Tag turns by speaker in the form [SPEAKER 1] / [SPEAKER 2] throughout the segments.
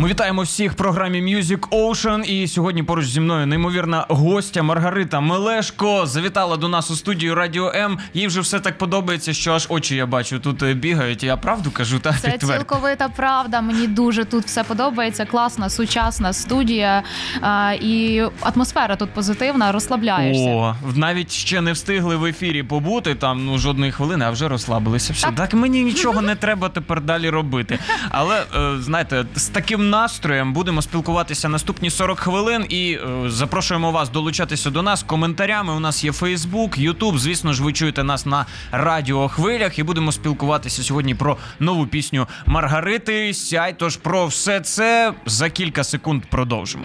[SPEAKER 1] Ми вітаємо всіх в програмі Music Ocean. І сьогодні поруч зі мною неймовірна гостя Маргарита Мелешко завітала до нас у студію Радіо М. Їй вже все так подобається, що аж очі я бачу тут е, бігають. Я правду кажу, та
[SPEAKER 2] Це
[SPEAKER 1] підтвердь.
[SPEAKER 2] цілковита правда. Мені дуже тут все подобається. Класна, сучасна студія а, і атмосфера тут позитивна, розслабляєшся.
[SPEAKER 1] О, навіть ще не встигли в ефірі побути там ну жодної хвилини, а вже розслабилися. Все
[SPEAKER 2] Так.
[SPEAKER 1] так мені нічого не треба тепер далі робити. Але е, знаєте, з таким настроєм будемо спілкуватися наступні 40 хвилин і е, запрошуємо вас долучатися до нас коментарями. У нас є Фейсбук, Ютуб. Звісно ж, ви чуєте нас на радіохвилях і будемо спілкуватися сьогодні про нову пісню Маргарити. Сяй. Тож про все це за кілька секунд продовжимо.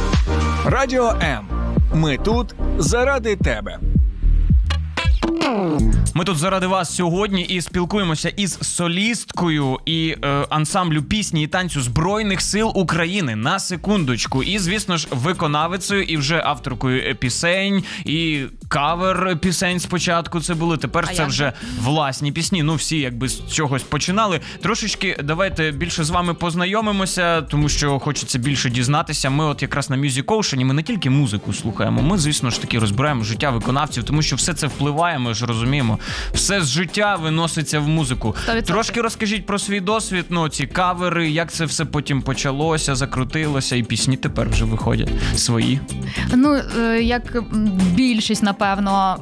[SPEAKER 3] Радіо М. Ми тут заради тебе.
[SPEAKER 1] Ми тут заради вас сьогодні і спілкуємося із солісткою і е, ансамблю пісні і танцю Збройних сил України на секундочку. І, звісно ж, виконавицею і вже авторкою пісень, і кавер пісень спочатку це були. Тепер
[SPEAKER 2] А
[SPEAKER 1] це
[SPEAKER 2] як
[SPEAKER 1] вже власні пісні. Ну, всі якби з чогось починали. Трошечки давайте більше з вами познайомимося, тому що хочеться більше дізнатися. Ми, от якраз на Music Ocean, ми не тільки музику слухаємо, ми, звісно ж таки, розбираємо життя виконавців, тому що все це впливає. Ми ж розуміємо, все з життя виноситься в музику.
[SPEAKER 2] 100%.
[SPEAKER 1] Трошки розкажіть про свій досвід. Ну, ці кавери, як це все потім почалося, закрутилося, і пісні тепер вже виходять свої.
[SPEAKER 2] Ну е, як більшість, напевно.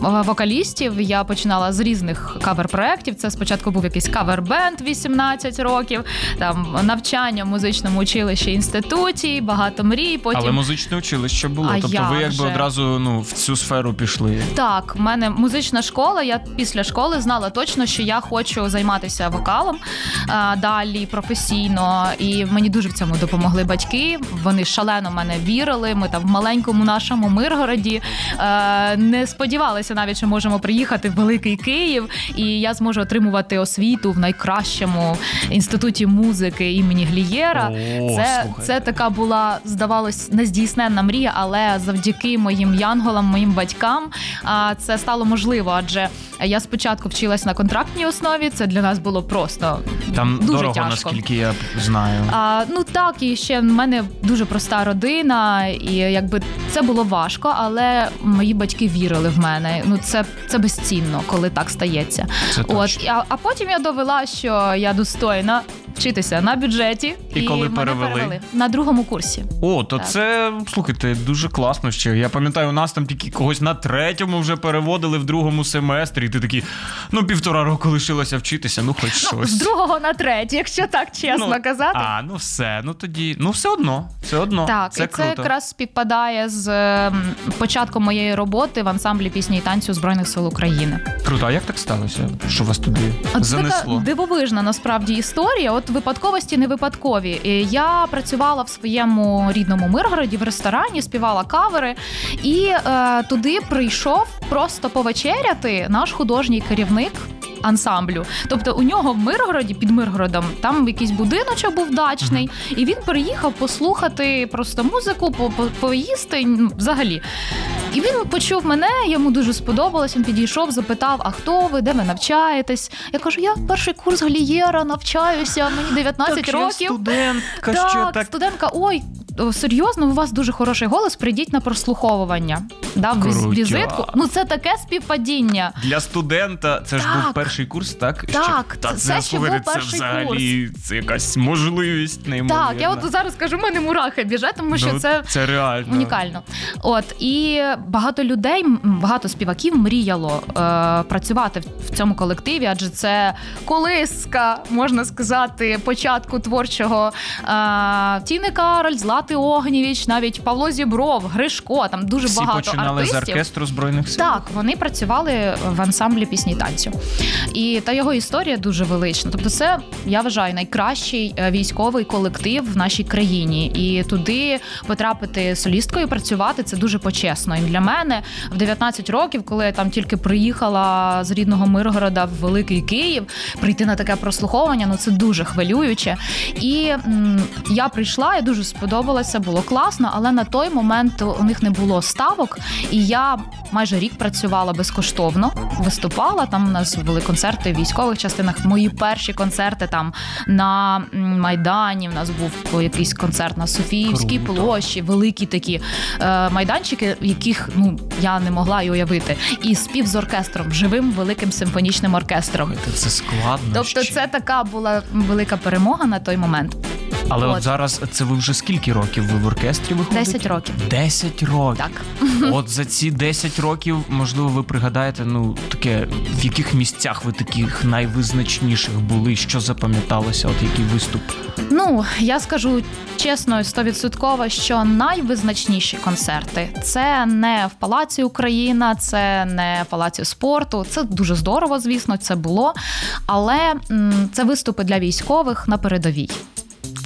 [SPEAKER 2] вокалістів, я починала з різних кавер-проєктів. Це спочатку був якийсь кавер-бенд 18 років, там навчання в музичному училищі інституті, багато мрій. Потім
[SPEAKER 1] Але музичне училище було.
[SPEAKER 2] А
[SPEAKER 1] тобто ви якби
[SPEAKER 2] вже
[SPEAKER 1] одразу ну в цю сферу пішли.
[SPEAKER 2] Так, в мене музична школа. Я після школи знала точно, що я хочу займатися вокалом а, далі професійно. І мені дуже в цьому допомогли батьки. Вони шалено мене вірили. Ми там в маленькому нашому Миргороді е, не сподівалися навіть, що можемо приїхати в великий Київ, і я зможу отримувати освіту в найкращому інституті музики імені Глієра.
[SPEAKER 1] О,
[SPEAKER 2] це, це така була, здавалось, нездійсненна мрія, але завдяки моїм янголам, моїм батькам, а, це стало можливо. Адже я спочатку вчилась на контрактній основі. Це для нас було просто
[SPEAKER 1] Там
[SPEAKER 2] дуже
[SPEAKER 1] дорого,
[SPEAKER 2] тяжко.
[SPEAKER 1] наскільки я знаю.
[SPEAKER 2] А, ну так, і ще в мене дуже проста родина, і якби це було важко, але мої батьки вірили в мене. Ну це, це безцінно, коли так стається.
[SPEAKER 1] Це
[SPEAKER 2] От а, а потім я довела, що я достойна вчитися на бюджеті,
[SPEAKER 1] І коли
[SPEAKER 2] мене
[SPEAKER 1] перевели?
[SPEAKER 2] на другому курсі.
[SPEAKER 1] О, то
[SPEAKER 2] Так.
[SPEAKER 1] це слухайте дуже класно. Ще я пам'ятаю, у нас там тільки когось на третьому вже переводили в другому семестрі. І ти такий, ну півтора року лишилося вчитися, ну хоч
[SPEAKER 2] Ну,
[SPEAKER 1] щось.
[SPEAKER 2] з другого на третє, якщо так чесно
[SPEAKER 1] Ну,
[SPEAKER 2] казати.
[SPEAKER 1] А, ну все, ну тоді, ну все одно, все одно.
[SPEAKER 2] Так,
[SPEAKER 1] це
[SPEAKER 2] і
[SPEAKER 1] круто.
[SPEAKER 2] це якраз співпадає з початком моєї роботи в ансамблі пісні і танцю Збройних сил України.
[SPEAKER 1] Круто, а як так сталося? Що вас туди
[SPEAKER 2] От
[SPEAKER 1] занесло?
[SPEAKER 2] така дивовижна насправді історія. От випадковості не випадкові. Я працювала в своєму рідному Миргороді в ресторані, співала кавери, і е, туди прийшов просто повечеряти наш художній керівник. Ансамблю, тобто у нього в Миргороді під Миргородом там якийсь будиночок був дачний, і він приїхав послухати просто музику, по- по- поїсти ну, взагалі. І він почув мене, йому дуже сподобалось. Він підійшов, запитав: А хто ви, де ви навчаєтесь? Я кажу, я перший курс Галієра, навчаюся, мені 19
[SPEAKER 1] Так, я
[SPEAKER 2] років.
[SPEAKER 1] студентка,
[SPEAKER 2] так,
[SPEAKER 1] що так.
[SPEAKER 2] студентка, ой. Серйозно, у вас дуже хороший голос. Прийдіть на прослуховування. Дав
[SPEAKER 1] Крутяк.
[SPEAKER 2] візитку. Ну це таке співпадіння.
[SPEAKER 1] Для студента це ж був перший курс, так?
[SPEAKER 2] Так,
[SPEAKER 1] Та
[SPEAKER 2] це- це ще був перший
[SPEAKER 1] це взагалі це якась можливість неймовірна.
[SPEAKER 2] Так, я от зараз кажу, в мене мурахи біжать, тому що
[SPEAKER 1] Ну,
[SPEAKER 2] це
[SPEAKER 1] це реально.
[SPEAKER 2] Унікально. От і багато людей, багато співаків мріяло е, працювати в- цьому колективі, адже це колиска, можна сказати, початку творчого е, Тіни Кароль, Злати Огнєвіч, навіть Павло Зібров, Гришко. Там дуже
[SPEAKER 1] Всі
[SPEAKER 2] багато
[SPEAKER 1] починали
[SPEAKER 2] артистів.
[SPEAKER 1] з оркестру збройних сил.
[SPEAKER 2] Так, вони працювали в ансамблі пісні танцю. І та його історія дуже велична. Тобто, це я вважаю найкращий е, військовий колектив в нашій країні. І туди потрапити солісткою, працювати це дуже почесно. І для мене в 19 років, коли я там тільки приїхала з рідного Миргорода в Великий Київ, прийти на таке прослуховування, ну це дуже хвилююче. І м, я прийшла, і дуже сподобалося, було класно, але на той момент у них не було ставок, і я майже рік працювала безкоштовно, виступала. Там у нас були концерти в військових частинах. Мої перші концерти там на Майдані. У нас був якийсь концерт на Софіївській
[SPEAKER 1] Круто.
[SPEAKER 2] площі, великі такі е, майданчики, яких ну я не могла й уявити. І спів з оркестром, живим великим симфонічним оркестром.
[SPEAKER 1] Це складно.
[SPEAKER 2] Тобто,
[SPEAKER 1] ще.
[SPEAKER 2] це така була велика перемога на той момент.
[SPEAKER 1] Але от
[SPEAKER 2] от.
[SPEAKER 1] зараз це ви вже скільки років ви в оркестрі виходите?
[SPEAKER 2] 10 років.
[SPEAKER 1] 10 років.
[SPEAKER 2] Так.
[SPEAKER 1] От за ці 10 років, можливо, ви пригадаєте, ну таке, в яких місцях ви таких найвизначніших були, що запам'яталося, от який виступ.
[SPEAKER 2] Ну, я скажу чесно, стовідсотково, що найвизначніші концерти це не в Палаці Україна, це не в Палаці спорту. Це дуже здорово, звісно, це було. Але м, це виступи для військових на передовій.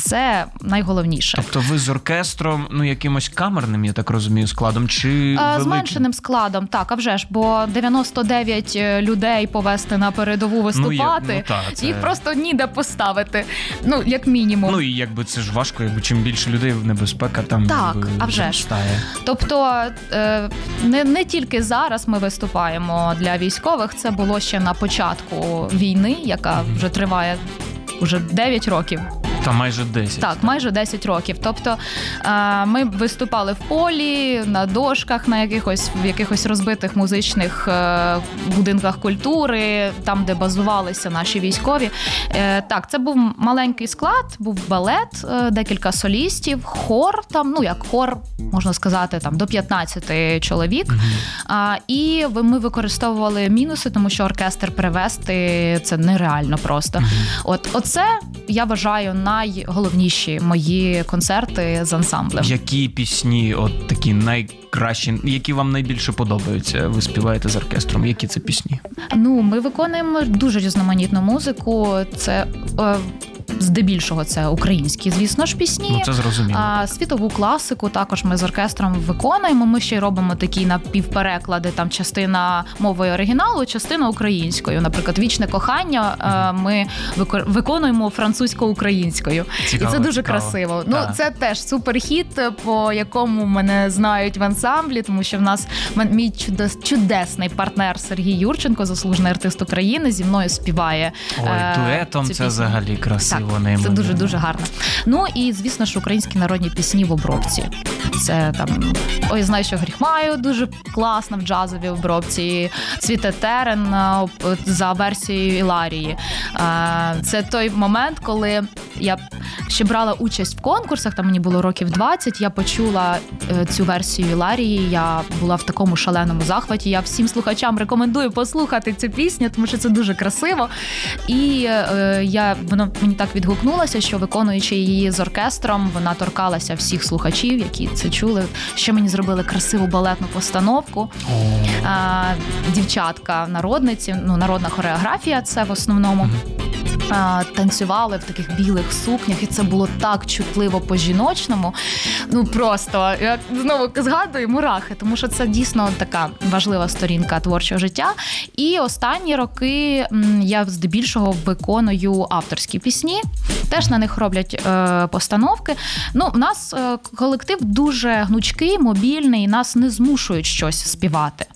[SPEAKER 2] Це найголовніше.
[SPEAKER 1] Тобто ви з оркестром, ну якимось камерним, я так розумію, складом, чи
[SPEAKER 2] Е, З
[SPEAKER 1] великим?
[SPEAKER 2] меншеним складом, так, а вже ж, бо 99 людей повести на передову виступати,
[SPEAKER 1] ну, та, це-
[SPEAKER 2] їх просто ніде поставити. Ну, як мінімум.
[SPEAKER 1] Ну і якби це ж важко, якби чим більше людей небезпека там
[SPEAKER 2] Так,
[SPEAKER 1] якби,
[SPEAKER 2] а вже ж.
[SPEAKER 1] зростає.
[SPEAKER 2] Тобто е, не, не тільки зараз ми виступаємо для військових, це було ще на початку війни, яка вже триває. Уже 9 років,
[SPEAKER 1] Та майже 10.
[SPEAKER 2] так, майже 10 років. Тобто е, ми виступали в полі, на дошках, на якихось в якихось розбитих музичних е, будинках культури, там, де базувалися наші військові. Е, так, це був маленький склад, був балет, декілька солістів, хор там, ну як хор, можна сказати, там до 15 чоловік. І ми використовували мінуси, тому що оркестр перевести це нереально просто. От оце я вважаю найголовніші мої концерти з ансамблем.
[SPEAKER 1] Які пісні, от такі найкращі, які вам найбільше подобаються? Ви співаєте з оркестром? Які це пісні?
[SPEAKER 2] Ну, ми виконуємо дуже різноманітну музику. Це е, здебільшого це українські, звісно ж, пісні.
[SPEAKER 1] Ну це зрозуміло.
[SPEAKER 2] А світову класику також ми з оркестром виконуємо. Ми ще й робимо такі напівпереклади. Там частина мовою оригіналу, частина українською. Наприклад, вічне кохання е, ми вико- виконуємо французько-українською,
[SPEAKER 1] Цікаво,
[SPEAKER 2] і це дуже
[SPEAKER 1] цікаво.
[SPEAKER 2] красиво. Ну це теж суперхіт, по якому мене знають в ансамблі, тому що в нас мій чудес, чудесний партнер Сергій Юрченко, заслужений артист України, зі мною співає.
[SPEAKER 1] Ой,
[SPEAKER 2] е,
[SPEAKER 1] дуетом це
[SPEAKER 2] пісню.
[SPEAKER 1] взагалі красиво,
[SPEAKER 2] Так, це дуже дуже гарно. Ну і звісно ж українські народні пісні в обробці. Це там ой, знаю, що гріх маю дуже класно в джазовій обробці. Цвіте терен за версією Іларії. Це той момент, коли я ще брала участь в конкурсах. Там мені було років 20, Я почула е, цю версію Іларії. Я була в такому шаленому захваті. Я всім слухачам рекомендую послухати цю пісню, тому що це дуже красиво. І е, я воно мені так відгукнулася, що виконуючи її з оркестром, вона торкалася всіх слухачів, які це чули. Ще мені зробили красиву балетну постановку. Дівчатка народниці, ну народна хореографія, це в основному. А, танцювали в таких білих сукнях, і це було так чутливо по-жіночному. Ну просто я знову згадую мурахи, тому що це дійсно така важлива сторінка творчого життя. І останні роки я здебільшого виконую авторські пісні. Теж на них роблять е, постановки. Ну, у нас е, колектив дуже гнучкий, мобільний, нас не змушують щось співати.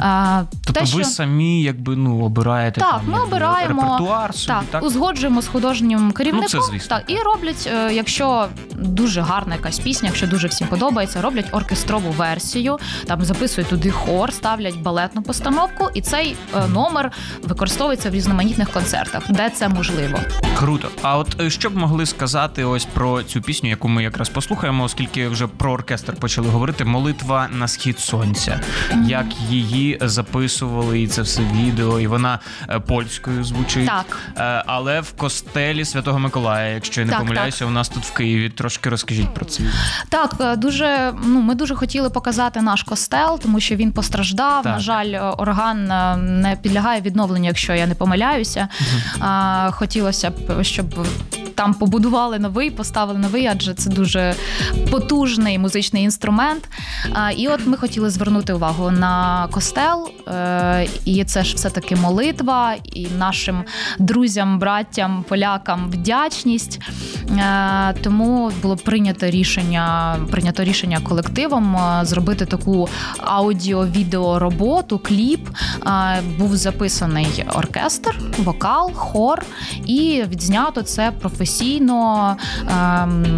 [SPEAKER 2] Е,
[SPEAKER 1] Тобто
[SPEAKER 2] те,
[SPEAKER 1] ви
[SPEAKER 2] що-
[SPEAKER 1] самі якби ну обираєте
[SPEAKER 2] так,
[SPEAKER 1] там,
[SPEAKER 2] ми обираємо
[SPEAKER 1] репертуар собі,
[SPEAKER 2] так,
[SPEAKER 1] так?
[SPEAKER 2] узгоджуємо з художнім керівником.
[SPEAKER 1] Ну, це звісно.
[SPEAKER 2] Так, і роблять, е, якщо дуже гарна якась пісня, якщо дуже всім подобається, роблять оркестрову версію, там записують туди хор, ставлять балетну постановку, і цей е, номер використовується в різноманітних концертах, де це можливо.
[SPEAKER 1] Круто. А от е, що б могли сказати ось про цю пісню, яку ми якраз послухаємо, оскільки вже про оркестр почали говорити. Молитва на схід сонця. Як її записували, і це все відео, і вона е, польською звучить.
[SPEAKER 2] Так.
[SPEAKER 1] Е, Але в костелі Святого Миколая, якщо я не
[SPEAKER 2] Так,
[SPEAKER 1] помиляюся, у нас тут в Києві. Трошки розкажіть про це.
[SPEAKER 2] Так, е, дуже ну ми дуже хотіли показати наш костел, тому що він постраждав.
[SPEAKER 1] Так.
[SPEAKER 2] На жаль, орган не підлягає відновленню, якщо я не помиляюся. А, хотілося б, щоб там побудували новий, поставили новий, адже це дуже потужний музичний інструмент. І от ми хотіли звернути увагу на костел, е, і це ж все таки молитва, і нашим друзям, браттям, полякам вдячність. Е, Тому було прийнято рішення, прийнято рішення колективом е, зробити таку аудіо-відео роботу, кліп. Е, Був записаний оркестр, вокал, хор, і відзнято це професійно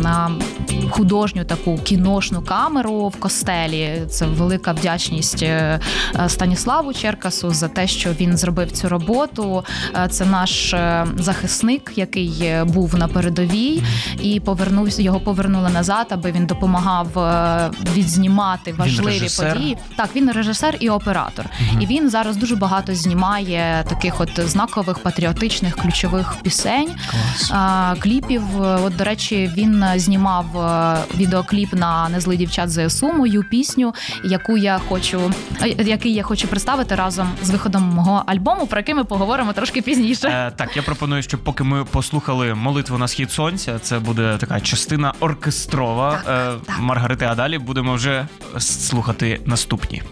[SPEAKER 2] на художню таку кіношну камеру в костелі. Це велика вдячність Станіславу Черкасу за те, що він зробив цю роботу. Це наш захисник, який був на передовій, і повернувся його повернули назад, аби він допомагав е, відзнімати важливі
[SPEAKER 1] режисер?
[SPEAKER 2] події. Так, він режисер і оператор. І він зараз дуже багато знімає таких от знакових патріотичних ключових пісень.
[SPEAKER 1] Клас.
[SPEAKER 2] Кліпів. От, до речі, він знімав е, відеокліп на незли дівчат ЗСУ, мою пісню, яку я хочу, е, який я хочу представити разом з виходом мого альбому, про який ми поговоримо трошки пізніше.
[SPEAKER 1] Е, так, я пропоную, щоб поки ми послухали молитву на схід сонця, це буде така частина оркестрова
[SPEAKER 2] Так,
[SPEAKER 1] е,
[SPEAKER 2] так.
[SPEAKER 1] Маргарити, а далі будемо вже слухати наступні.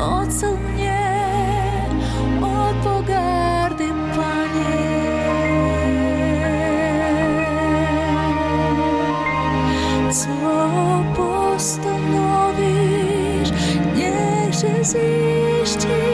[SPEAKER 4] Ocal mnie pogardy, Panie. Co postanowisz,
[SPEAKER 1] niechże ziści.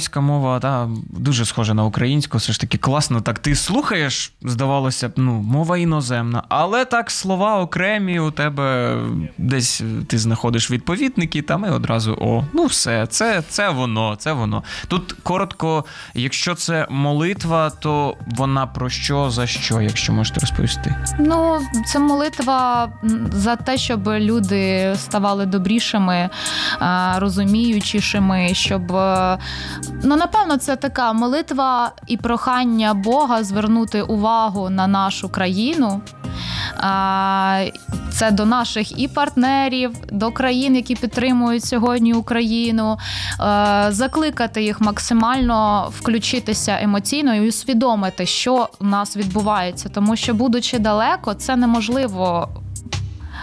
[SPEAKER 1] Польська мова, та дуже схожа на українську, все ж таки класно. Так ти слухаєш, здавалося б, ну, мова іноземна, але так слова окремі у тебе десь ти знаходиш відповідники, там і одразу о, ну все, це, це воно, це воно. Тут коротко, якщо це молитва, то вона про що, за що, якщо можете розповісти?
[SPEAKER 2] Ну, це молитва за те, щоб люди ставали добрішими, розуміючішими, щоб ну напевно це така молитва і прохання Бога звернути увагу на нашу країну. Це до наших і партнерів, до країн, які підтримують сьогодні Україну, закликати їх максимально включитися емоційно і усвідомити, що у нас відбувається, тому що, будучи далеко, це неможливо.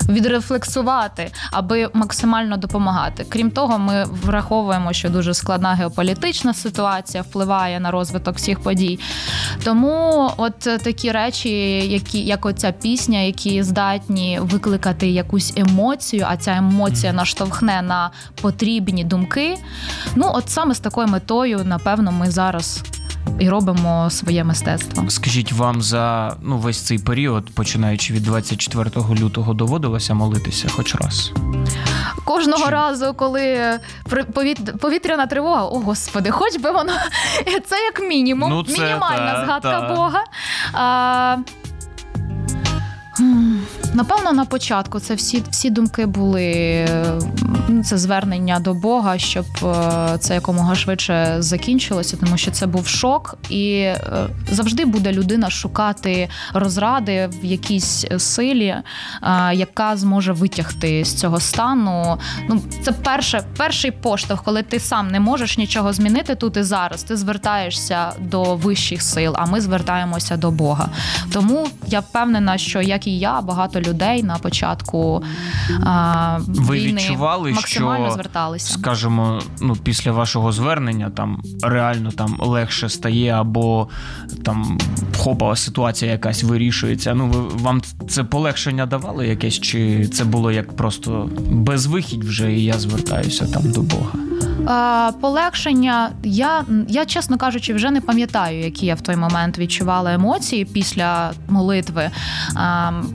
[SPEAKER 2] Відрефлексувати, аби максимально допомагати. Крім того, ми враховуємо, що дуже складна геополітична ситуація впливає на розвиток всіх подій. Тому, от такі речі, які як оця пісня, які здатні викликати якусь емоцію, а ця емоція наштовхне на потрібні думки. Ну, от саме з такою метою, напевно, ми зараз і робимо своє мистецтво.
[SPEAKER 1] Скажіть, вам за ну, весь цей період, починаючи від 24 лютого, доводилося молитися хоч раз?
[SPEAKER 2] Кожного
[SPEAKER 1] Чи-
[SPEAKER 2] разу, коли повітряна тривога, о господи, хоч би воно це як мінімум,
[SPEAKER 1] Ну, це
[SPEAKER 2] мінімальна
[SPEAKER 1] та,
[SPEAKER 2] згадка
[SPEAKER 1] та.
[SPEAKER 2] Бога. А, Напевно, на початку це всі, всі думки були це звернення до Бога, щоб е, це якомога швидше закінчилося, тому що це був шок, і е, завжди буде людина шукати розради в якійсь силі, е, яка зможе витягти з цього стану. Ну, це перше, перший поштовх, коли ти сам не можеш нічого змінити тут і зараз. Ти звертаєшся до вищих сил, а ми звертаємося до Бога. Тому я впевнена, що як і я, багато людей на початку а,
[SPEAKER 1] Ви
[SPEAKER 2] війни
[SPEAKER 1] відчували,
[SPEAKER 2] максимально
[SPEAKER 1] що,
[SPEAKER 2] зверталися.
[SPEAKER 1] Скажімо, ну після вашого звернення там реально там легше стає, або там хопа ситуація якась вирішується. Ну ви вам це полегшення давало якесь, чи це було як просто безвихідь вже, і я звертаюся там до Бога?
[SPEAKER 2] Е, полегшення. Я, я, чесно кажучи, вже не пам'ятаю, які я в той момент відчувала емоції після молитви. Е,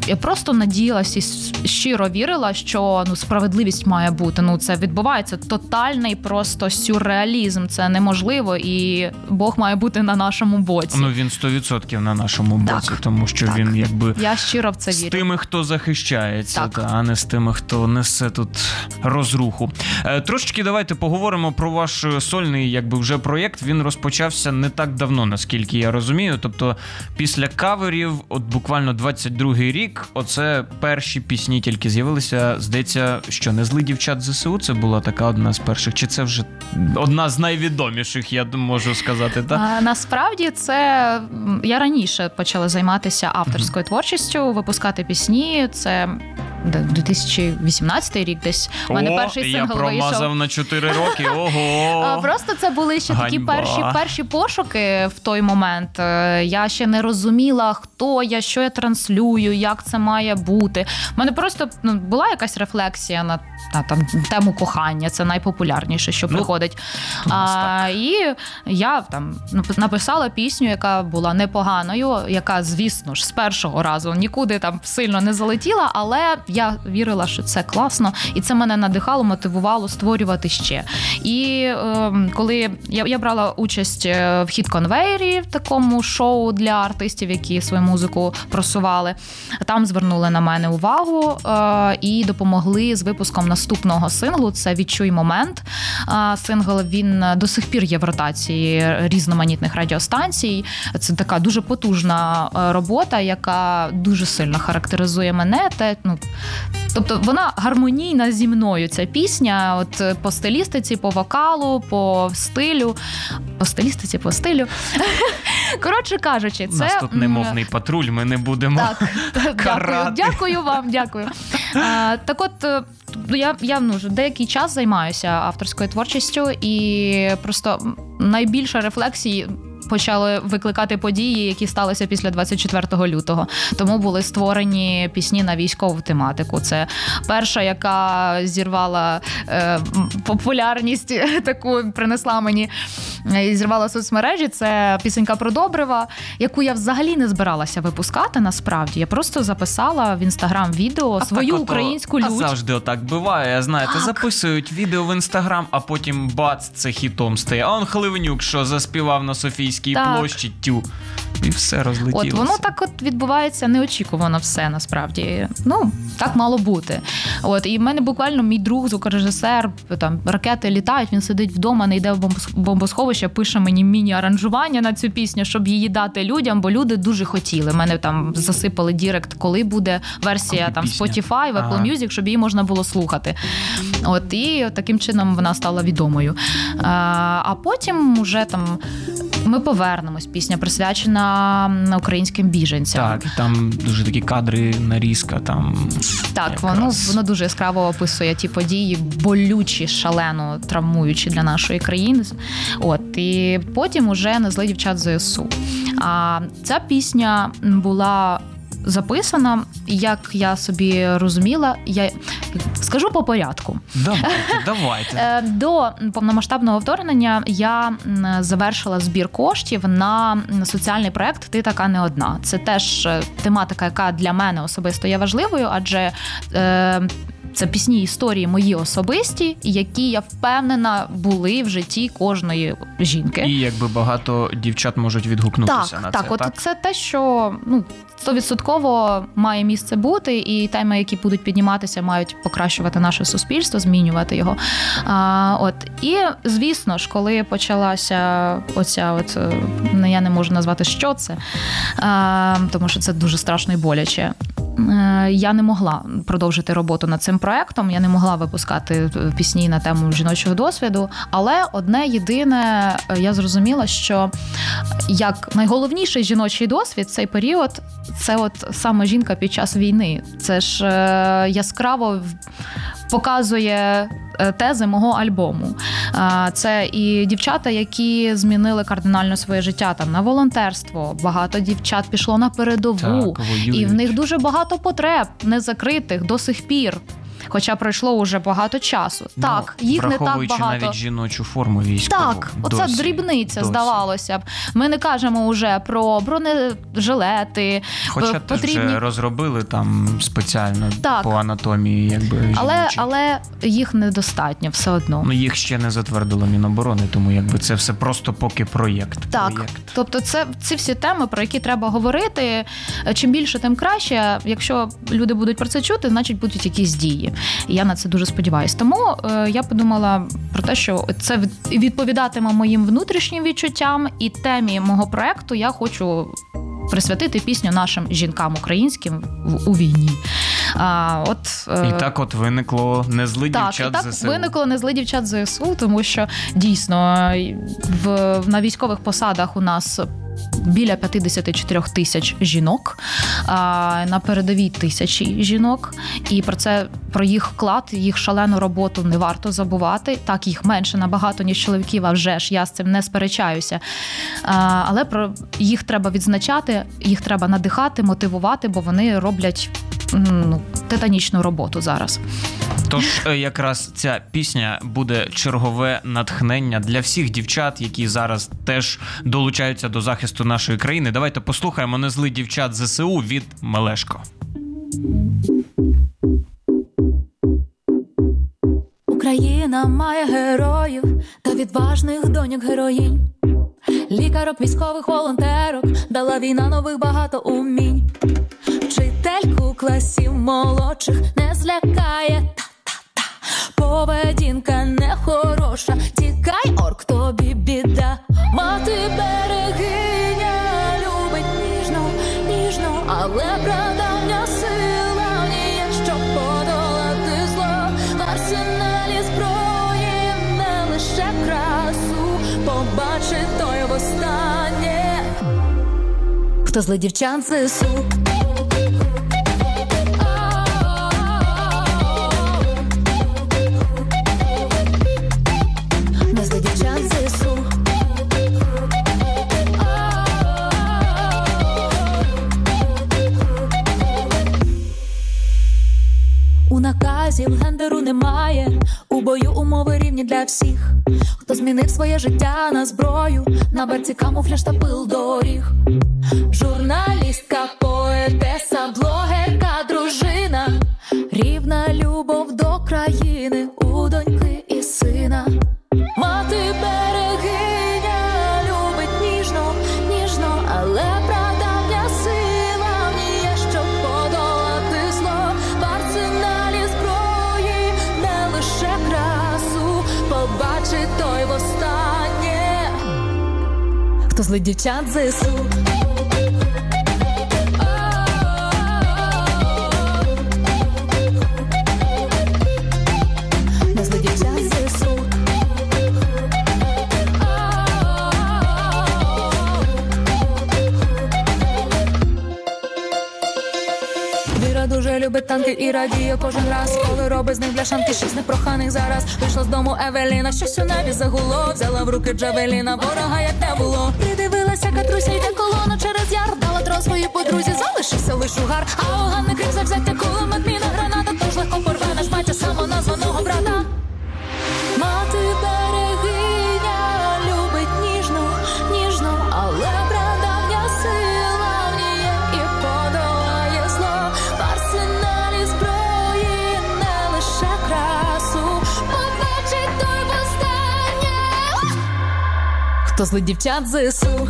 [SPEAKER 2] я просто надіялася і щиро вірила, що ну справедливість має бути. Ну це відбувається тотальний просто сюрреалізм. Це неможливо, і Бог має бути на нашому боці.
[SPEAKER 1] Ну він 100% на нашому
[SPEAKER 2] Так,
[SPEAKER 1] боці, тому що
[SPEAKER 2] так.
[SPEAKER 1] він якби.
[SPEAKER 2] я щиро в це
[SPEAKER 1] З тими, хто захищається,
[SPEAKER 2] Так.
[SPEAKER 1] та, а не з тими, хто несе тут розруху. Е, трошечки давайте поговоримо про ваш е, сольний, якби вже проєкт. Він розпочався не так давно, наскільки я розумію. Тобто, після каверів, от буквально 22-й рік, оце перші пісні тільки з'явилися. Здається, що не зли дівчат ЗСУ. Це була така одна з перших, чи це вже одна з найвідоміших, я можу сказати, так?
[SPEAKER 2] А, насправді це я раніше почала займатися авторською творчістю, випускати пісні. Це 2018 рік десь. У мене
[SPEAKER 1] О,
[SPEAKER 2] перший
[SPEAKER 1] я промазав
[SPEAKER 2] вийшов.
[SPEAKER 1] на 4 роки. Ого!
[SPEAKER 2] Просто це були ще такі
[SPEAKER 1] Ганьба.
[SPEAKER 2] перші перші пошуки в той момент. Е, Я ще не розуміла, хто я, що я транслюю, як це має бути. У мене просто ну, була якась рефлексія на, на там тему кохання. Це найпопулярніше, що
[SPEAKER 1] Ну,
[SPEAKER 2] приходить. А, і я там нап- написала пісню, яка була непоганою, яка, звісно ж, з першого разу нікуди там сильно не залетіла, але я вірила, що це класно, і це мене надихало, мотивувало створювати ще. І ем, коли я, я брала участь е, в хіт конвейері в такому шоу для артистів, які свою музику просували, там звернули на мене увагу е, і допомогли з випуском наступного синглу. Це Відчуй момент. Сингл він до сих пір є в ротації різноманітних радіостанцій. Це така дуже потужна е, робота, яка дуже сильно характеризує мене. Те, ну, тобто вона гармонійна зі мною. Ця пісня, от по стилістиці, по вокалу, по стилю, по стилістиці, по стилю. Коротше кажучи,
[SPEAKER 1] У
[SPEAKER 2] це
[SPEAKER 1] нас тут немовний патруль, ми не будемо.
[SPEAKER 2] так,
[SPEAKER 1] карати.
[SPEAKER 2] дякую вам, дякую. А, так от е, я, я ну, вже деякий час займаюся авторською творчістю, і просто найбільше рефлексії. Почали викликати події, які сталися після 24 лютого. Тому були створені пісні на військову тематику. Це перша, яка зірвала е, популярність, таку принесла мені е, і зірвала соцмережі. Це пісенька про Добрива, яку я взагалі не збиралася випускати. Насправді я просто записала в інстаграм відео
[SPEAKER 1] А
[SPEAKER 2] свою
[SPEAKER 1] так
[SPEAKER 2] українську
[SPEAKER 1] А завжди отак буває. Знаєте, записують відео в інстаграм, а потім бац, це хітом стає. А он Хливенюк, що заспівав на Софійській
[SPEAKER 2] Так.
[SPEAKER 1] площі тю. І все розлетілося.
[SPEAKER 2] От воно так от відбувається неочікувано все насправді. Ну так мало бути. От і в мене буквально мій друг, звукорежисер, там ракети літають. Він сидить вдома, не йде в бомбосховище, пише мені міні-аранжування на цю пісню, щоб її дати людям, бо люди дуже хотіли. Мене там засипали Direct, коли буде версія
[SPEAKER 1] Коли
[SPEAKER 2] там
[SPEAKER 1] пісня?
[SPEAKER 2] Spotify, Apple
[SPEAKER 1] Ага.
[SPEAKER 2] Music, щоб її можна було слухати. От і таким чином вона стала відомою. А, а потім уже там. Ми повернемось. Пісня присвячена українським біженцям.
[SPEAKER 1] Так, там дуже такі кадри, нарізка, там.
[SPEAKER 2] Так,
[SPEAKER 1] якраз.
[SPEAKER 2] воно воно дуже яскраво описує ті події, болючі, шалено травмуючі для нашої країни. От і потім уже не зли дівчат ЗСУ. А ця пісня була. Записана, як я собі розуміла, я скажу по порядку.
[SPEAKER 1] Давайте, давайте.
[SPEAKER 2] Е, До повномасштабного вторгнення я завершила збір коштів на соціальний проект Ти така не одна. Це теж е, тематика, яка для мене особисто є важливою, адже. Це пісні історії мої особисті, які я впевнена були в житті кожної жінки.
[SPEAKER 1] І якби багато дівчат можуть відгукнутися
[SPEAKER 2] Так,
[SPEAKER 1] на
[SPEAKER 2] так,
[SPEAKER 1] це.
[SPEAKER 2] от
[SPEAKER 1] так?
[SPEAKER 2] це те, що ну стовідсотково має місце бути, і теми, які будуть підніматися, мають покращувати наше суспільство, змінювати його. А, от і звісно ж, коли почалася оця, от е, я не можу назвати, що це, а, тому що це дуже страшно і боляче. Е, Я не могла продовжити роботу над цим проектом. Я не могла випускати е, пісні на тему жіночого досвіду. Але одне єдине, е, я зрозуміла, що як найголовніший жіночий досвід цей період це от саме жінка під час війни. Це ж яскраво показує тези мого альбому. Це і дівчата, які змінили кардинально своє життя там на волонтерство. Багато дівчат пішло на передову,
[SPEAKER 1] Так,
[SPEAKER 2] і в них дуже багато потреб незакритих до сих пір. Хоча пройшло уже багато часу.
[SPEAKER 1] Ну,
[SPEAKER 2] так, їх не так багато.
[SPEAKER 1] навіть жіночу форму військову.
[SPEAKER 2] Так, оце
[SPEAKER 1] досі,
[SPEAKER 2] дрібниця,
[SPEAKER 1] досі.
[SPEAKER 2] здавалося б. Ми не кажемо вже про бронежилети.
[SPEAKER 1] Хоча
[SPEAKER 2] П-
[SPEAKER 1] теж
[SPEAKER 2] потрібні-
[SPEAKER 1] вже розробили там спеціально
[SPEAKER 2] Так.
[SPEAKER 1] по анатомії, якби
[SPEAKER 2] Але, але їх недостатньо все одно.
[SPEAKER 1] Ну їх ще не затвердило Міноборони, тому якби це все просто поки проєкт.
[SPEAKER 2] Так,
[SPEAKER 1] Проєкт.
[SPEAKER 2] тобто, це ці всі теми, про які треба говорити. Чим більше, тим краще. Якщо люди будуть про це чути, значить будуть якісь дії. І я на це дуже сподіваюся. Тому е, я подумала про те, що це відповідатиме моїм внутрішнім відчуттям і темі мого проекту. Я хочу присвятити пісню нашим жінкам українським у війні. А, от, е,
[SPEAKER 1] І так от виникло не зли
[SPEAKER 2] так,
[SPEAKER 1] дівчат
[SPEAKER 2] так
[SPEAKER 1] ЗСУ.
[SPEAKER 2] виникло не зли дівчат ЗСУ, тому що дійсно в, на військових посадах у нас. Біля 54 тисяч жінок, а на передовій тисячі жінок, і про це про їх вклад, їх шалену роботу не варто забувати. Так їх менше набагато ніж чоловіків. А вже ж я з цим не сперечаюся. А, але про їх треба відзначати, їх треба надихати, мотивувати, бо вони роблять ну, титанічну роботу зараз.
[SPEAKER 1] Тож е, якраз ця пісня буде чергове натхнення для всіх дівчат, які зараз теж долучаються до захисту нашої країни. Давайте послухаємо не зли дівчат ЗСУ від Мелешко.
[SPEAKER 2] Україна має героїв та відважних доньок героїнь. Лікарок, військових волонтерок, дала війна нових багато умінь. Класів молодших не злякає та-та-та. Поведінка нехороша, тікай, орк, тобі біда. Мати берегиня любить ніжно, ніжно, але прадавня сила є, щоб подолати зло. В арсеналі зброї не лише красу, побачить той востаннє. Хто зле дівчат ЗСУ? Наказів гендеру немає, у бою умови рівні для всіх. Хто змінив своє життя на зброю, на берці камуфляж та пил доріг. Журналістка, дівчат ЗСУ? Танки і радіє кожен раз, коли робить з них бляшанки шість непроханих зараз. Вийшла з дому Евеліна, щось у небі загуло. Взяла в руки Джавеліна, ворога як не було. Придивилася, Катруся йде колону через яр. Дала тро своїй подрузі, залишився лиш угар. А у Ганни крик завзяття кулемет, міна граната, тож легко порве наш матір самоназваного брата. Мати берегиня Хто злить дівчат ЗСУ?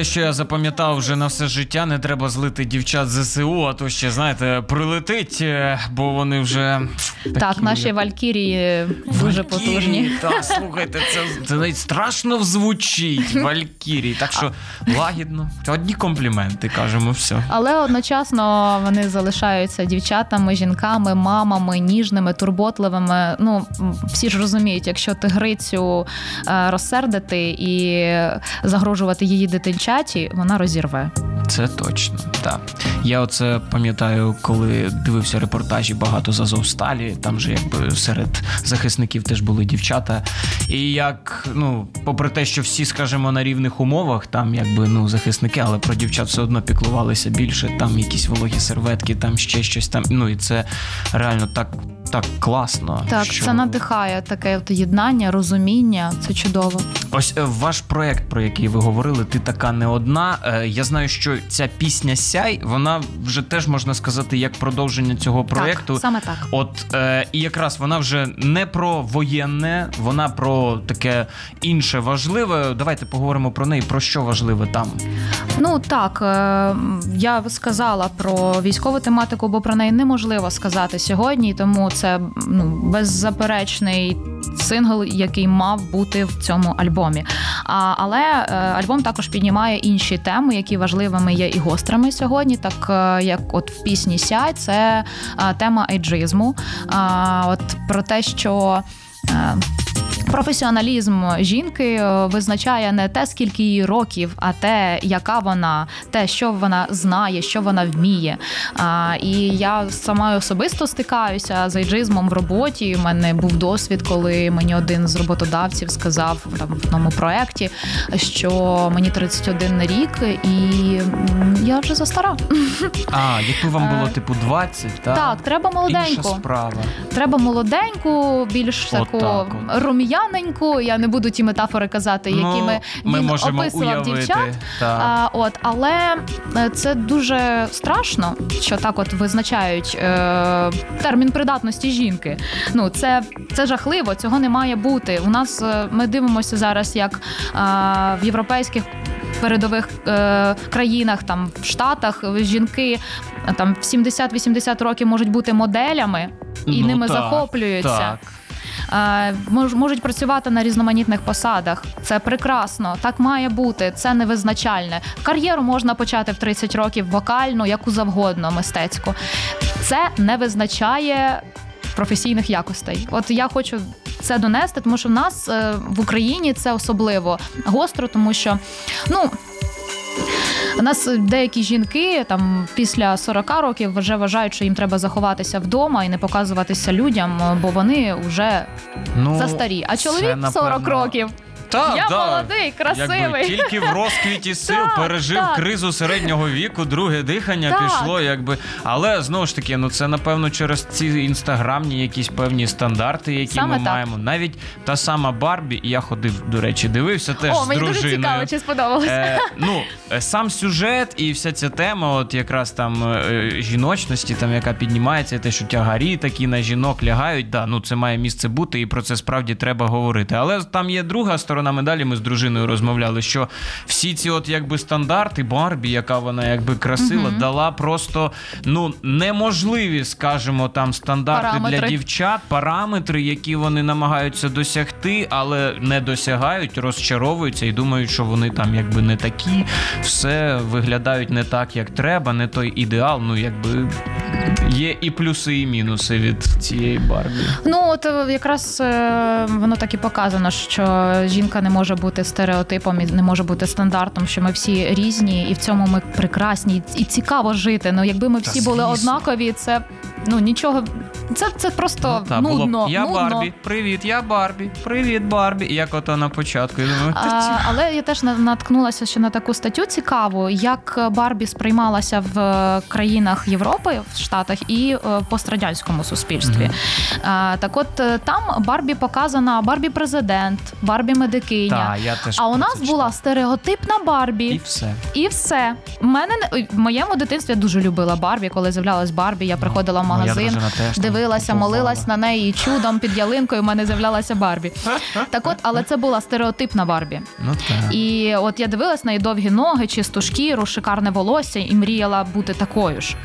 [SPEAKER 1] Те, що я запам'ятав вже на все життя, не треба злити дівчат ЗСУ, а то ще, знаєте, прилетить, е, бо вони вже.
[SPEAKER 5] Так, наші валькірії дуже потужні.
[SPEAKER 1] Так, слухайте, це, це навіть страшно звучить. Валькірії. Так що лагідно. Це одні компліменти, кажемо, все.
[SPEAKER 5] Але одночасно вони залишаються дівчатами, жінками, мамами, ніжними, турботливими. Ну всі ж розуміють, якщо тигрицю е, розсердити і загрожувати її дитинчаті, вона розірве.
[SPEAKER 1] Це точно, так. Я оце пам'ятаю, коли дивився репортажі багато з Азовсталі. Там же якби серед захисників теж були дівчата. І як, ну, попри те, що всі, скажімо, на рівних умовах, там якби ну захисники, але про дівчат все одно піклувалися більше. Там якісь вологі серветки, там ще щось там. Ну і це реально так, так класно.
[SPEAKER 5] Так,
[SPEAKER 1] що...
[SPEAKER 5] це надихає таке от єднання, розуміння. Це чудово.
[SPEAKER 1] Ось е, ваш проект, про який ви говорили, ти така не одна. Е, Я знаю, що ця пісня Сяй, вона вже теж можна сказати як продовження цього проекту.
[SPEAKER 5] Так, саме так.
[SPEAKER 1] От е, і якраз вона вже не про воєнне, вона про таке інше важливе. Давайте поговоримо про неї. Про що важливе там.
[SPEAKER 5] Ну так, я сказала про військову тематику, бо про неї неможливо сказати сьогодні, тому це ну, беззаперечний сингл, який мав бути в цьому альбомі. А, але е, альбом також піднімає інші теми, які важливими є і гострими сьогодні, так е, як от в пісні Сяй, це е, тема ейджизму. От про те, що.
[SPEAKER 2] Професіоналізм жінки е, визначає не те, скільки їй років, а те, яка вона, те, що вона знає, що вона вміє. А, і я сама особисто стикаюся з ейджизмом в роботі. У мене був досвід, коли мені один з роботодавців сказав там в одному проєкті, що мені 31 рік, і я вже застара.
[SPEAKER 1] А, якби вам було
[SPEAKER 2] Е,
[SPEAKER 1] типу 20, так?
[SPEAKER 2] Так, треба
[SPEAKER 1] Інша
[SPEAKER 2] молоденьку.
[SPEAKER 1] справа.
[SPEAKER 2] Треба молоденьку, більш таку
[SPEAKER 1] Отак от.
[SPEAKER 2] рум'яненьку. Я не буду ті метафори казати, якими
[SPEAKER 1] ну, ми
[SPEAKER 2] він
[SPEAKER 1] можемо
[SPEAKER 2] описував
[SPEAKER 1] уявити.
[SPEAKER 2] дівчат.
[SPEAKER 1] Так.
[SPEAKER 2] А, от, але е, це дуже страшно, що так от визначають е, термін придатності жінки. Ну це, це жахливо, цього не має бути. У нас е, ми дивимося зараз, як е, в європейських. Передових е, країнах, там в Штатах, жінки е, там в 70-80 років можуть бути моделями і
[SPEAKER 1] Ну,
[SPEAKER 2] ними
[SPEAKER 1] так,
[SPEAKER 2] захоплюються.
[SPEAKER 1] Так.
[SPEAKER 2] Е, мож- можуть працювати на різноманітних посадах. Це прекрасно, так має бути. Це не визначальне. Кар'єру можна почати в 30 років вокальну, яку завгодно, мистецьку. Це не визначає професійних якостей. От я хочу. Це донести, тому що в нас е, в Україні це особливо гостро, тому що ну у нас деякі жінки там після 40 років вже вважають, що їм треба заховатися вдома і не показуватися людям, бо вони вже
[SPEAKER 1] Ну,
[SPEAKER 2] застарі. А
[SPEAKER 1] це,
[SPEAKER 2] чоловік 40 років.
[SPEAKER 1] Так,
[SPEAKER 2] Я
[SPEAKER 1] да.
[SPEAKER 2] молодий, красивий.
[SPEAKER 1] Якби тільки в розквіті сил
[SPEAKER 2] Так,
[SPEAKER 1] пережив
[SPEAKER 2] так.
[SPEAKER 1] кризу середнього віку, друге дихання
[SPEAKER 2] Так.
[SPEAKER 1] пішло, якби. Але знову ж таки, ну це напевно через ці інстаграмні якісь певні стандарти, які
[SPEAKER 2] Саме
[SPEAKER 1] ми
[SPEAKER 2] так.
[SPEAKER 1] маємо. Навіть та сама Барбі, і я ходив, до речі, дивився теж
[SPEAKER 2] О,
[SPEAKER 1] з
[SPEAKER 2] мені
[SPEAKER 1] дружиною.
[SPEAKER 2] дуже цікаво, чи сподобалось.
[SPEAKER 1] Е, ну, е, сам сюжет і вся ця тема, от якраз там е, жіночності, там яка піднімається, те, що тягарі такі на жінок лягають. Да, ну це має місце бути, і про це справді треба говорити. Але там є друга сторона медалі. Ми з дружиною розмовляли, що всі ці, от якби стандарти Барбі, яка вона якби красила, дала просто ну неможливі, скажімо, там стандарти для дівчат, параметри, які вони намагаються досягти, але не досягають, розчаровуються і думають, що вони там якби не такі, все виглядають не так, як треба, не той ідеал. Ну якби є і плюси, і мінуси від цієї Барбі.
[SPEAKER 2] Ну от е, якраз е, воно так і показано, що жінка не може бути стереотипом і не може бути стандартом, що ми всі різні, і в цьому ми прекрасні і цікаво жити. Ну якби ми
[SPEAKER 1] Та
[SPEAKER 2] всі були однакові, це ну нічого. Це, це просто
[SPEAKER 1] Та, було б, я
[SPEAKER 2] нудно.
[SPEAKER 1] Барбі, привіт, я Барбі, привіт, Барбі. І як ото на початку. Я думаю,
[SPEAKER 2] А, але я теж на- наткнулася ще на таку статтю цікаву, як Барбі сприймалася в е, країнах Європи, в Штатах і е, в пострадянському суспільстві. А, так, от е, там Барбі показана Барбі президент, Барбі медикиня.
[SPEAKER 1] Та, я теж
[SPEAKER 2] А у нас
[SPEAKER 1] це
[SPEAKER 2] була стереотипна Барбі.
[SPEAKER 1] і все.
[SPEAKER 2] І все. Мене не- в моєму дитинстві я дуже любила Барбі. Коли з'являлась Барбі, я приходила магазин,
[SPEAKER 1] теж
[SPEAKER 2] дивилася, молилась на неї і чудом під ялинкою. в мене з'являлася Барбі. Так, от, але це була стереотипна Барбі.
[SPEAKER 1] Ну так.
[SPEAKER 2] І от я дивилась на її довгі ноги, чисту шкіру, шикарне волосся і мріяла бути такою ж.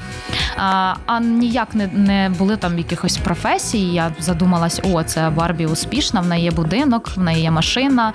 [SPEAKER 2] А, а ніяк не, не були там якихось професій. Я задумалась: о, це Барбі успішна, в неї є будинок, в неї є машина.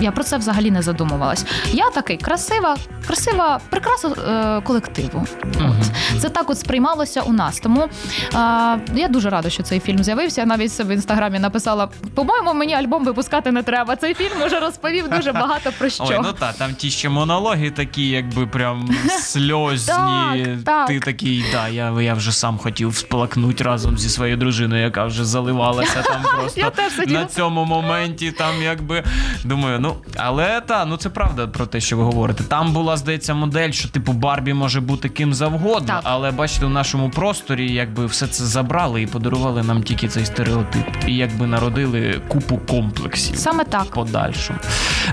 [SPEAKER 2] Я про це взагалі не задумувалась. Я такий красива, красива прикраса е, колективу. От. Це так от сприймалося у нас. Тому е, я дуже рада, що цей фільм з'явився. Я навіть в інстаграмі написала: по-моєму, мені альбом випускати не треба. Цей фільм вже розповів дуже багато про що.
[SPEAKER 1] Ой, ну та там ті ще монологи такі, якби прям сльозні.
[SPEAKER 2] Так, так.
[SPEAKER 1] Ти такий, да, я, я вже сам хотів сплакнути разом зі своєю дружиною, яка вже заливалася там просто
[SPEAKER 2] Я теж
[SPEAKER 1] на цьому моменті. Там якби думаю, ну але та, ну це правда про те, що ви говорите. Там була, здається, модель, що типу Барбі може бути ким завгодно,
[SPEAKER 2] Так.
[SPEAKER 1] але бачите, у нашому просторі якби все це забрали і подарували нам тільки цей стереотип. І якби народили купу комплексів
[SPEAKER 2] Саме так.
[SPEAKER 1] подальшому.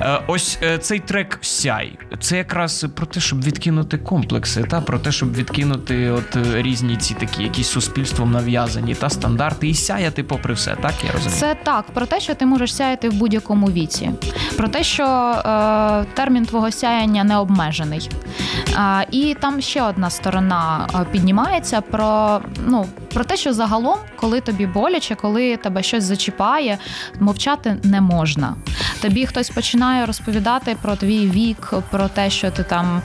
[SPEAKER 1] Е, ось е, цей трек Сяй. Це якраз про те, щоб відкинути комплекси, та про те, щоб відкинути от е, різні ці такі, якісь суспільством нав'язані та стандарти, і сяяти попри все. Так я розумію.
[SPEAKER 2] Це так, про те, що ти можеш сяяти в будь-якому віці, про те, що е, термін твого сяяння не обмежений. А, і там ще одна сторона е, піднімається про, ну, про те, що загалом, коли тобі боляче, коли тебе щось зачіпає, мовчати не можна. Тобі хтось починає розповідати про твій вік, про те, що ти там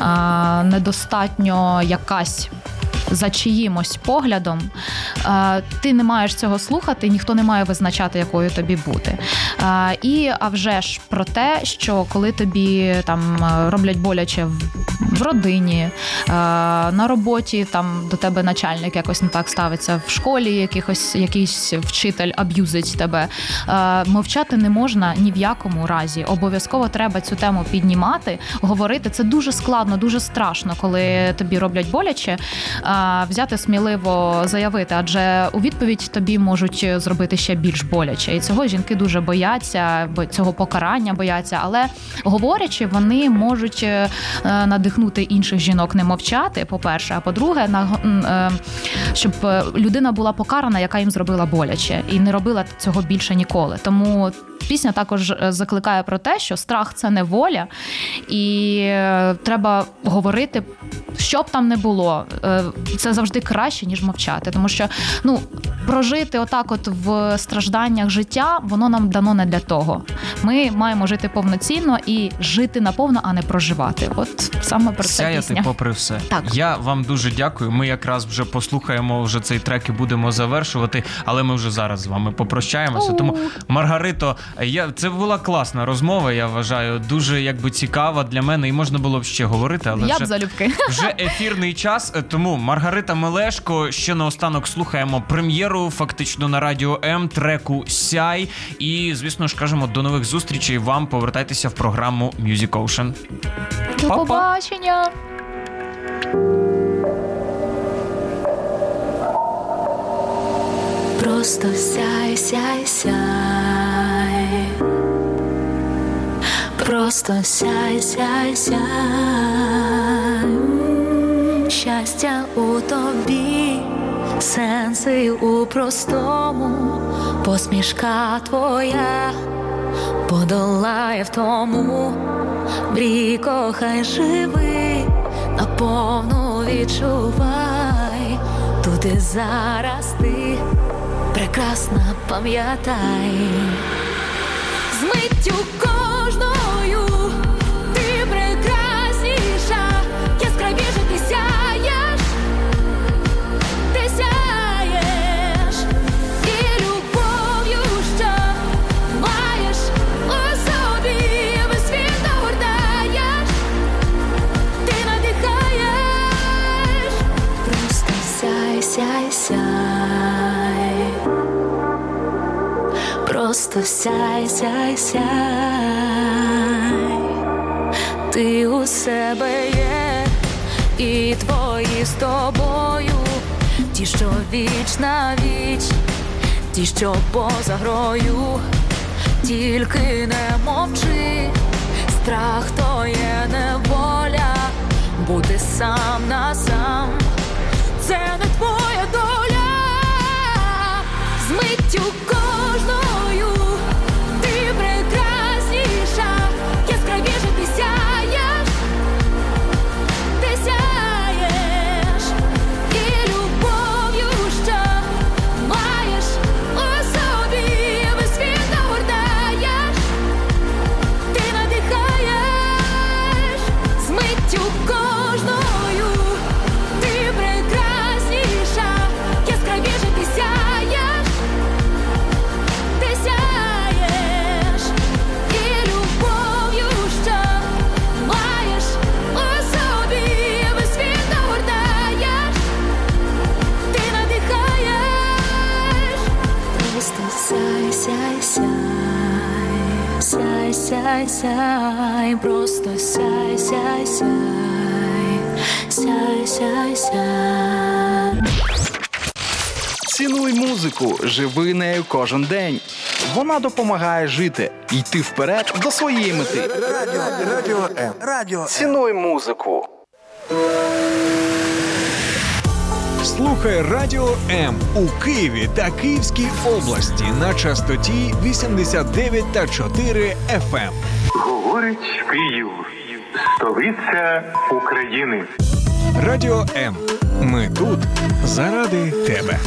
[SPEAKER 2] е, недостатньо якась.
[SPEAKER 6] за чиїмось поглядом, ти не маєш цього слухати, ніхто не має визначати, якою тобі бути. І а вже ж про те, що коли тобі там роблять боляче в, родині, е, на роботі там до тебе начальник якось не так ставиться, в школі якихось якийсь вчитель аб'юзить тебе. Е, Мовчати не можна ні в якому разі. Обов'язково треба цю тему піднімати, говорити. Це дуже складно, дуже страшно, коли тобі роблять боляче. е, Взяти сміливо заявити, адже у відповідь тобі можуть зробити ще більш боляче. І цього жінки дуже бояться, бо цього покарання бояться. Але говорячи, вони можуть е, надихнути інших жінок не мовчати. По-перше, а по-друге, на е, щоб е, людина була покарана, яка їм зробила боляче, і не робила цього більше ніколи. Тому пісня також е, закликає про те, що страх це не воля, і треба говорити. Що б там не було, це завжди краще, ніж мовчати. Тому що ну прожити отак, от в стражданнях життя, воно нам дано не для того. Ми маємо жити повноцінно і жити наповно, а не проживати. От саме про це
[SPEAKER 1] Сяяти
[SPEAKER 6] пісня.
[SPEAKER 1] попри все.
[SPEAKER 6] Так.
[SPEAKER 1] Я вам дуже дякую. Ми якраз вже послухаємо вже цей трек і будемо завершувати, але ми вже зараз з вами попрощаємося. Тому, Маргарито, я це була класна розмова. Я вважаю, дуже якби цікава для мене, і можна було б ще говорити, але
[SPEAKER 6] Я
[SPEAKER 1] вже...
[SPEAKER 6] б залюбки.
[SPEAKER 1] Вже ефірний час, тому Маргарита Мелешко. Ще наостанок слухаємо прем'єру, фактично на радіо М треку Сяй. І звісно ж кажемо до нових зустрічей. Вам повертайтеся в програму Music Ocean.
[SPEAKER 6] До
[SPEAKER 1] Па-па.
[SPEAKER 2] Просто сяй, сяй, сяй. Просто сяй, сяй, сяй. Щастя у тобі, сенси у простому, посмішка твоя подолає в тому, мрій, кохай, живи, наповну відчувай, тут і зараз ти прекрасно пам'ятай, з миттю Просто сяй, сяй, сяй, ти у себе є, і твої з тобою, ті, що віч на віч, ті, що поза грою, тільки не мовчи, страх то є неволя, бути сам на сам, це не твоя доля, з миттю
[SPEAKER 7] музику, живи нею кожен день. Вона допомагає жити, йти вперед до своєї мети.
[SPEAKER 8] Радіо, радіо М. Радіо
[SPEAKER 7] Цінуй музику.
[SPEAKER 3] Слухай Радіо М у Києві та Київській області на частоті 89 та 4 FM.
[SPEAKER 9] Говорить Київ, столиця України.
[SPEAKER 3] Радіо М. Ми тут заради тебе.